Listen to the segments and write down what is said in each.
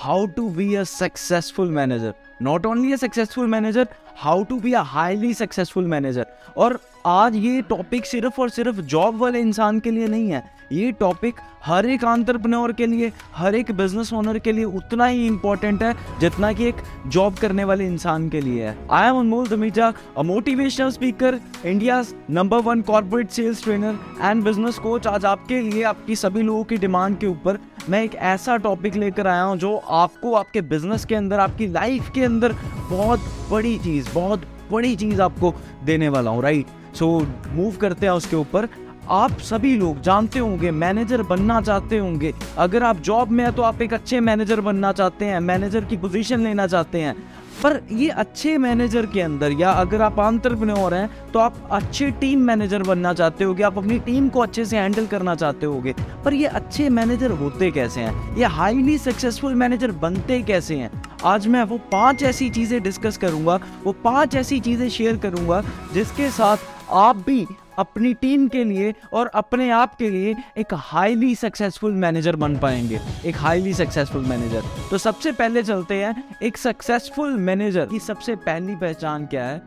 how to be a successful manager. Not only a successful manager, how to be a highly successful manager. और आज ये topic सिर्फ़ और सिर्फ़ job वाले इंसान के लिए नहीं है ये टॉपिक हर एक आंट्रप्रनोर के लिए हर एक बिज़नेस ओनर के लिए उतना ही इंपॉर्टेंट है जितना कि एक जॉब करने वाले इंसान के लिए है I am Anmol Dhamija a motivational speaker India number one corporate sales trainer and business coach आज आपके लिए आपकी सभी लोगों की डिमांड के ऊपर मैं एक ऐसा टॉपिक लेकर आया हूँ जो आपको आपके बिज़नेस के अंदर, आपकी लाइफ के अंदर बहुत बड़ी चीज़, बहुत बड़ी चीज़ आपको देने वाला हूँ राइट सो मूव करते हैं उसके ऊपर। आप सभी लोग जानते होंगे मैनेजर बनना चाहते होंगे। अगर आप जॉब में हैं तो आप एक अच्छे मैनेजर बनना चाहते हैं मैनेजर की पोजीशन लेना चाहते हैं। पर ये अच्छे मैनेजर के अंदर, या अगर आप आंतरप्रनोर हैं तो आप अच्छे टीम मैनेजर बनना चाहते होगे, आप अपनी टीम को अच्छे से हैंडल करना चाहते होगे। पर ये अच्छे मैनेजर होते कैसे हैं? ये हाईली सक्सेसफुल मैनेजर बनते कैसे हैं? आज मैं वो पाँच ऐसी चीज़ें डिस्कस करूँगा, वो पाँच ऐसी चीज़ें शेयर करूँगा, जिसके साथ आप भी अपनी टीम के लिए और अपने आप के लिए एक हाईली सक्सेसफुल मैनेजर बन पाएँगे। एक हाईली सक्सेसफुल मैनेजर तो सबसे पहले चलते हैं, एक सक्सेसफुल मैनेजर की सबसे पहली पहचान क्या है?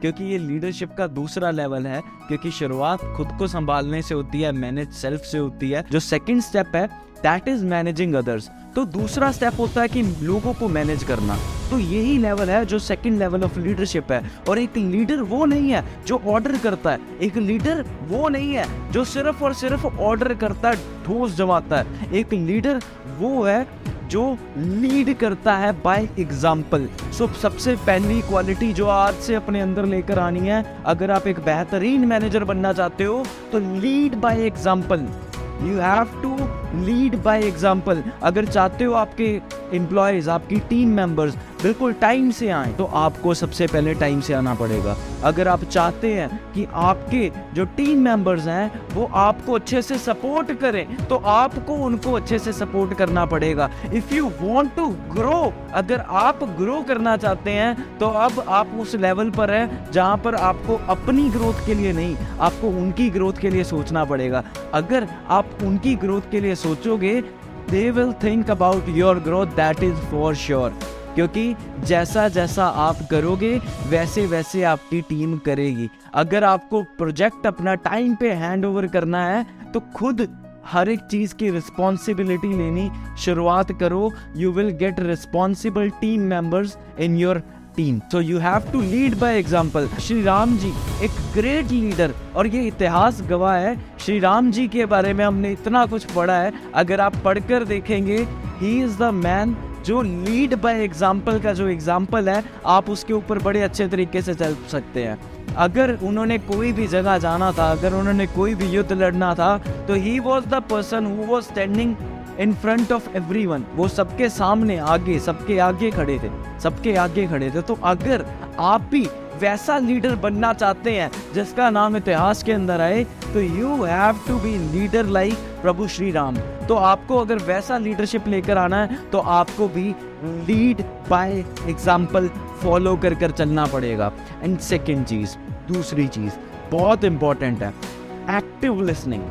क्योंकि ये लीडरशिप का दूसरा लेवल है, क्योंकि शुरुआत खुद को संभालने से होती है मैनेज सेल्फ से होती है। जो सेकंड स्टेप है दैट इज़ मैनेजिंग अदर्स तो दूसरा स्टेप होता है कि लोगों को मैनेज करना। तो यही लेवल है जो सेकंड लेवल ऑफ़ लीडरशिप है। और एक लीडर वो नहीं है जो ऑर्डर करता है। एक लीडर वो नहीं है जो सिर्फ़ और सिर्फ़ ऑर्डर करता है, ठोस जमाता है। एक लीडर वो है जो लीड करता है बाय एग्ज़ाम्पल सो सबसे पहली क्वालिटी जो आज से अपने अंदर लेकर आनी है, अगर आप एक बेहतरीन मैनेजर बनना चाहते हो तो lead by example you have to lead by example अगर चाहते हो आपके एम्प्लॉयज़ आपकी टीम मेंबर्स बिल्कुल टाइम से आए तो आपको सबसे पहले टाइम से आना पड़ेगा। अगर आप चाहते हैं कि आपके जो टीम मेंबर्स हैं, वो आपको अच्छे से सपोर्ट करें तो आपको उनको अच्छे से सपोर्ट करना पड़ेगा। If you want to grow अगर आप ग्रो करना चाहते हैं तो अब आप उस लेवल पर हैं, जहाँ पर आपको अपनी ग्रोथ के लिए नहीं, आपको उनकी ग्रोथ के लिए सोचना पड़ेगा। अगर आप उनकी ग्रोथ के लिए सोचोगे they will think about your growth that is for sure क्योंकि जैसा जैसा आप करोगे, वैसे वैसे आपकी टीम करेगी। अगर आपको प्रोजेक्ट अपना टाइम पे हैंड ओवर करना है तो खुद हर एक चीज़ की रिस्पॉन्सिबिलिटी लेनी शुरुआत करो। You will get responsible team members in your team so you have to lead by example Shri Ram ji एक ग्रेट लीडर और ये इतिहास गवाह है। श्री राम जी के बारे में हमने इतना कुछ पढ़ा है। अगर आप पढ़कर देखेंगे ही इज़ द मैन जो लीड बाय एग्ज़ाम्पल का जो एग्ज़ाम्पल है, आप उसके ऊपर बड़े अच्छे तरीके से चल सकते हैं। अगर उन्होंने कोई भी जगह जाना था, अगर उन्होंने कोई भी युद्ध लड़ना था तो he was the person who was standing in front of everyone वो सबके सामने आगे, सबके आगे खड़े थे, सबके आगे खड़े थे। तो अगर आप भी वैसा लीडर बनना चाहते हैं, जिसका नाम इतिहास के अंदर आए तो you have to be leader like प्रभु श्री राम तो आपको अगर वैसा लीडरशिप लेकर आना है तो आपको भी लीड बाय एग्ज़ाम्पल फॉलो कर कर चलना पड़ेगा। एंड सेकेंड चीज़, दूसरी चीज़, बहुत इंपॉर्टेंट है एक्टिव लिसनिंग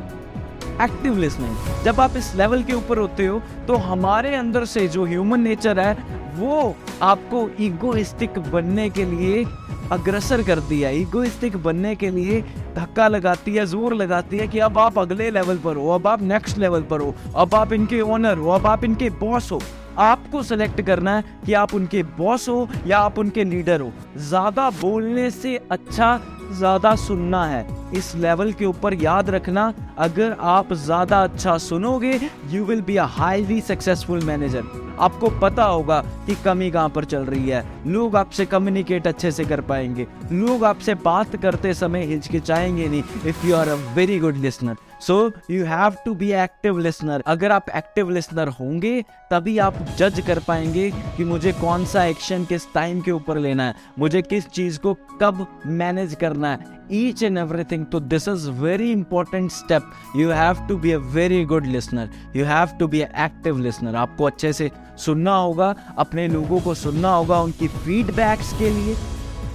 एक्टिव लिसनिंग जब आप इस लेवल के ऊपर होते हो तो हमारे अंदर से जो ह्यूमन नेचर है, वो आपको ईगोइस्टिक बनने के लिए अग्रसर करती है ईगोइस्टिक बनने के लिए धक्का लगाती है, ज़ोर लगाती है कि अब आप अगले लेवल पर हो, अब आप नेक्स्ट लेवल पर हो, अब आप इनके ओनर हो, अब आप इनके बॉस हो। आपको सेलेक्ट करना है कि आप उनके बॉस हो या आप उनके लीडर हो। ज़्यादा बोलने से अच्छा ज़्यादा सुनना है। इस लेवल के ऊपर याद रखना, अगर आप ज़्यादा अच्छा सुनोगे you will be a highly successful manager आपको पता होगा कि कमी कहाँ पर चल रही है। लोग आपसे कम्युनिकेट अच्छे से कर पाएँगे। लोग आपसे बात करते समय हिचकिचाएँगे नहीं। If you are a very good listener so you have to be active listener अगर आप एक्टिव लिसनर होंगे, तभी आप जज कर पाएँगे कि मुझे कौन सा एक्शन किस टाइम के ऊपर लेना है। मुझे किस चीज़ को कब मैनेज करना है। ईच एंड एवरीथिंग तो this is very important step you have to be a very good listener you have to be active listener आपको अच्छे से सुनना होगा, अपने लोगों को सुनना होगा, उनकी फीडबैक्स के लिए,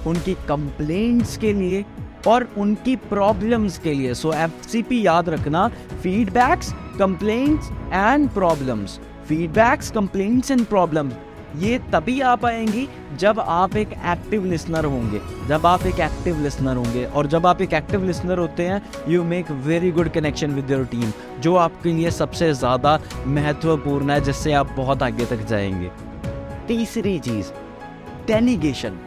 उनकी कंप्लेंट्स के लिए। और उनकी प्रॉब्लम्स के लिए। सो एफ़ सी पी याद रखना feedbacks complaints and problems feedbacks complaints and problem ये तभी आ पाएँगी जब आप एक एक्टिव लिसनर होंगे। जब आप एक एक्टिव लिसनर होंगे और जब आप एक एक्टिव लिसनर होते हैं you make very good connection with your team जो आपके लिए सबसे ज़्यादा महत्वपूर्ण है, जिससे आप बहुत आगे तक जाएँगे। तीसरी चीज़ delegation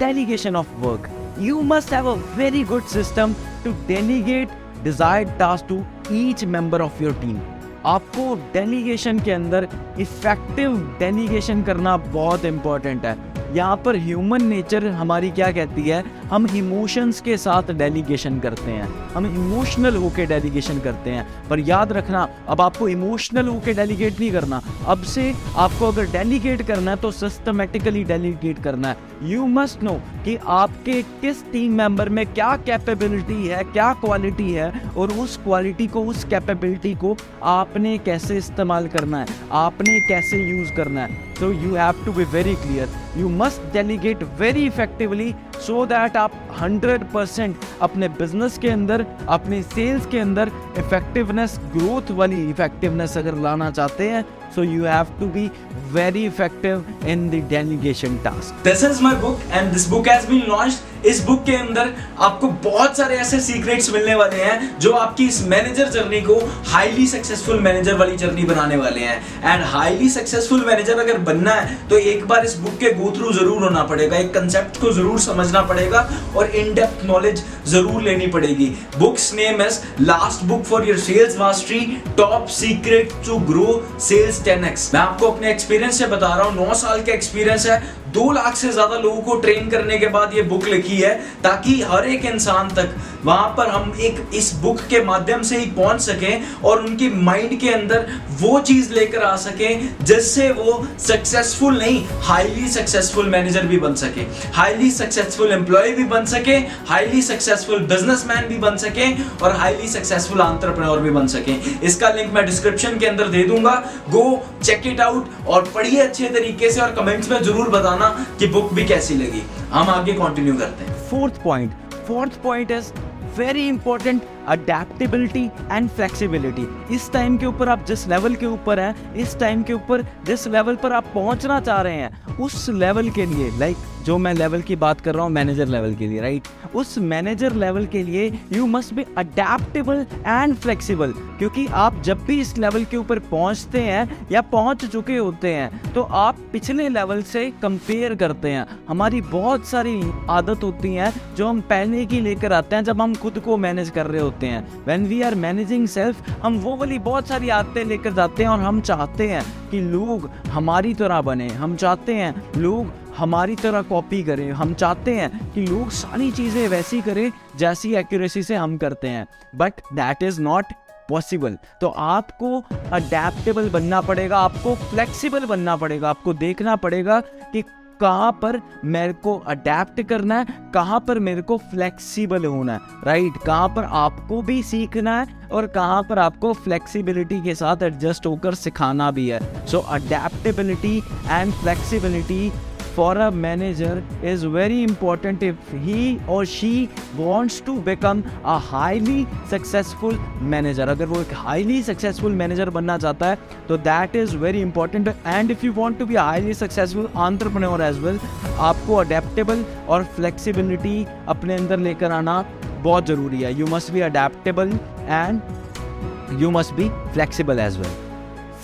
delegation of work you must have a very good system to delegate desired tasks to each member of your team आपको डेलीगेशन के अंदर इफ़ेक्टिव डेलीगेशन करना बहुत इंपॉर्टेंट है यहाँ पर ह्यूमन नेचर हमारी क्या कहती है हम इमोशंस के साथ डेलीगेशन करते हैं। हम इमोशनल होके डेलीगेशन करते हैं। पर याद रखना, अब आपको इमोशनल होके डेलीगेट नहीं करना। अब से आपको अगर डेलीगेट करना है तो सिस्टमेटिकली डेलीगेट करना है। यू मस्ट नो कि आपके किस टीम मेंबर में क्या कैपेबिलिटी है, क्या क्वालिटी है, और उस क्वालिटी को, उस कैपेबिलिटी को आपने कैसे इस्तेमाल करना है, आपने कैसे यूज़ करना है। So you have to be very clear. You must delegate very effectively so that आप 100 परसेंट अपने बिज़नेस के अंदर, अपने सेल्स के अंदर इफेक्टिवनेस ग्रोथ वाली इफेक्टिवनेस अगर लाना चाहते हैं so you have to be very effective in the delegation task. This is my book and this book has been launched. इस बुक के अंदर आपको बहुत सारे ऐसे सीक्रेट्स मिलने वाले हैं जो आपकी इस मैनेजर जर्नी को हाईली सक्सेसफुल मैनेजर वाली जर्नी बनाने वाले हैं। एंड हाईली सक्सेसफुल मैनेजर अगर बनना है तो एक बार इस बुक के गो थ्रू ज़रूर होना पड़ेगा। एक कंसेप्ट को ज़रूर समझना पड़ेगा और इन डेप्थ नॉलेज ज़रूर लेनी पड़ेगी। Books name is last book for your sales mastery top secret to grow sales 10x. मैं आपको अपने एक्सपीरियंस से बता रहा हूँ नौ साल का एक्सपीरियंस है दो लाख से ज़्यादा लोगों को ट्रेन करने के बाद ये बुक लिखी है, ताकि हर एक इंसान तक वहाँ पर हम एक इस बुक के माध्यम से ही पहुँच सके और उनकी माइंड के अंदर वो चीज़ लेकर आ सके जिससे वो सक्सेसफुल नहीं हाईली सक्सेसफुल मैनेजर भी बन सके हाईली सक्सेसफुल एम्प्लॉय भी बन सके हाईली सक्सेसफुल बिजनेसमैन भी बन सके और हाईली सक्सेसफुल आंट्रप्रनोर भी बन सके। इसका लिंक मैं डिस्क्रिप्शन के अंदर दे दूँगा। गो चेक इट आउट और पढ़िए अच्छे तरीके से और कमेंट्स में ज़रूर बताना। कि बुक भी कैसी लगी। हम आगे कंटिन्यू करते हैं। Fourth point fourth point is very important adaptability and flexibility इस टाइम के ऊपर आप जिस लेवल के ऊपर हैं इस टाइम के ऊपर जिस लेवल पर आप पहुँचना चाह रहे हैं उस लेवल के लिए लाइक like, जो मैं लेवल की बात कर रहा हूँ मैनेजर लेवल के लिए राइट उस मैनेजर लेवल के लिए you must be adaptable and flexible क्योंकि आप जब भी इस लेवल के ऊपर पहुँचते हैं या पहुँच चुके होते हैं तो आप पिछले लेवल से कंपेयर करते हैं। हमारी बहुत सारी आदत होती हैं जो हम पहले की लेकर आते हैं जब हम खुद को मैनेज कर रहे होते हैं। When we are managing self हम वो वाली बहुत सारी आदतें लेकर जाते हैं और हम चाहते हैं कि लोग हमारी तरह बने। हम चाहते हैं लोग हमारी तरह कॉपी करें। हम चाहते हैं कि लोग सारी चीज़ें वैसी करें, जैसी एक्यूरेसी से हम करते हैं। But that is not possible तो आपको अडेप्टेबल बनना पड़ेगा, आपको फ्लेक्सिबल बनना पड़ेगा, आपको देखना पड़ेगा कि कहाँ पर मेरे को अडेप्ट करना है, कहाँ पर मेरे को फ्लेक्सिबल होना है राइट कहाँ पर आपको भी सीखना है और कहाँ पर आपको फ्लेक्सिबिलिटी के साथ एडजस्ट होकर सिखाना भी है। So adaptability and flexibility for a manager is very important if he or she wants to become a highly successful manager अगर वो एक highly successful manager बनना चाहता है तो that is very important and if you want to be a highly successful entrepreneur as well आपको adaptable और flexibility अपने अंदर लेकर आना बहुत ज़रूरी है you must be adaptable and you must be flexible as well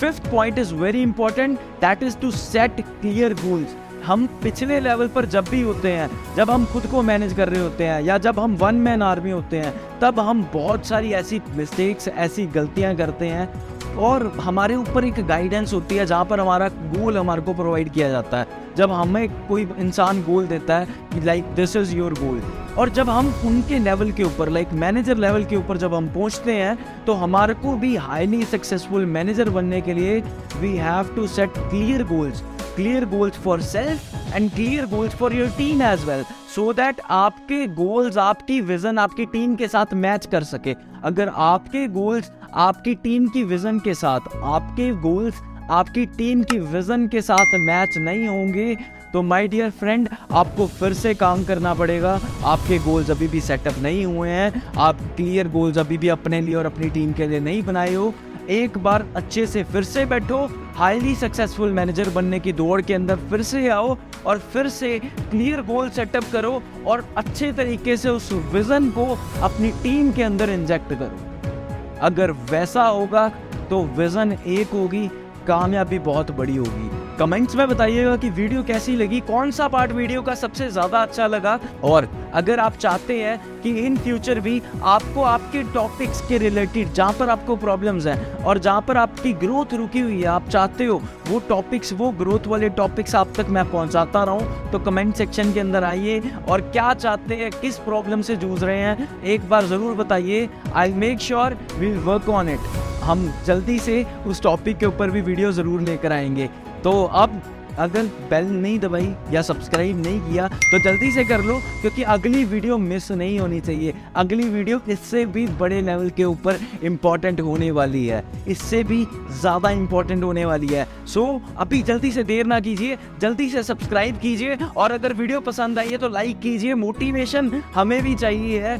fifth point is very important that is to set clear goals हम पिछले लेवल पर जब भी होते हैं, जब हम खुद को मैनेज कर रहे होते हैं, या जब हम वन मैन आर्मी होते हैं, तब हम बहुत सारी ऐसी मिस्टेक्स ऐसी गलतियाँ करते हैं और हमारे ऊपर एक गाइडेंस होती है जहाँ पर हमारा गोल हमारे को प्रोवाइड किया जाता है। जब हमें कोई इंसान गोल देता है कि like this is your goal और जब हम उनके लेवल के ऊपर लाइक मैनेजर लेवल के ऊपर जब हम पहुँचते हैं तो हमारे को भी हाईली सक्सेसफुल मैनेजर बनने के लिए we have to set clear goals clear goals for self and clear goals for your team as well so that आपके गोल्स आपकी विजन आपकी टीम के साथ मैच कर सके। अगर आपके गोल्स आपकी टीम की विजन के साथ, आपके गोल्स आपकी टीम की विजन के साथ मैच नहीं होंगे तो माय डियर फ्रेंड आपको फिर से काम करना पड़ेगा। आपके गोल्स अभी भी सेटअप नहीं हुए हैं। आप क्लियर गोल्स अभी भी अपने लिए और अपनी टीम के लिए नहीं बनाए हो। एक बार अच्छे से फिर से बैठो। हाईली सक्सेसफुल मैनेजर बनने की दौड़ के अंदर फिर से आओ और फिर से क्लियर गोल सेटअप करो और अच्छे तरीके से उस विज़न को अपनी टीम के अंदर इंजेक्ट करो। अगर वैसा होगा तो विज़न एक होगी, कामयाबी बहुत बड़ी होगी। कमेंट्स में बताइएगा कि वीडियो कैसी लगी, कौन सा पार्ट वीडियो का सबसे ज़्यादा अच्छा लगा। और अगर आप चाहते हैं कि इन फ्यूचर भी आपको आपके टॉपिक्स के रिलेटेड जहाँ पर आपको प्रॉब्लम्स हैं और जहाँ पर आपकी ग्रोथ रुकी हुई है, आप चाहते हो वो टॉपिक्स वो ग्रोथ वाले टॉपिक्स आप तक मैं पहुँचाता रहूँ तो कमेंट सेक्शन के अंदर आइए। और क्या चाहते हैं, किस प्रॉब्लम से जूझ रहे हैं, एक बार ज़रूर बताइए। I make sure will work on it हम जल्दी से उस टॉपिक के ऊपर भी वीडियो ज़रूर लेकर आएँगे। तो अब अगर बेल नहीं दबाई या सब्सक्राइब नहीं किया तो जल्दी से कर लो, क्योंकि अगली वीडियो मिस नहीं होनी चाहिए। अगली वीडियो इससे भी बड़े लेवल के ऊपर इंपॉर्टेंट होने वाली है। इससे भी ज़्यादा इंपॉर्टेंट होने वाली है। सो अभी जल्दी से देर ना कीजिए, जल्दी से सब्सक्राइब कीजिए, और अगर वीडियो पसंद आई है तो लाइक कीजिए। मोटिवेशन हमें भी चाहिए है।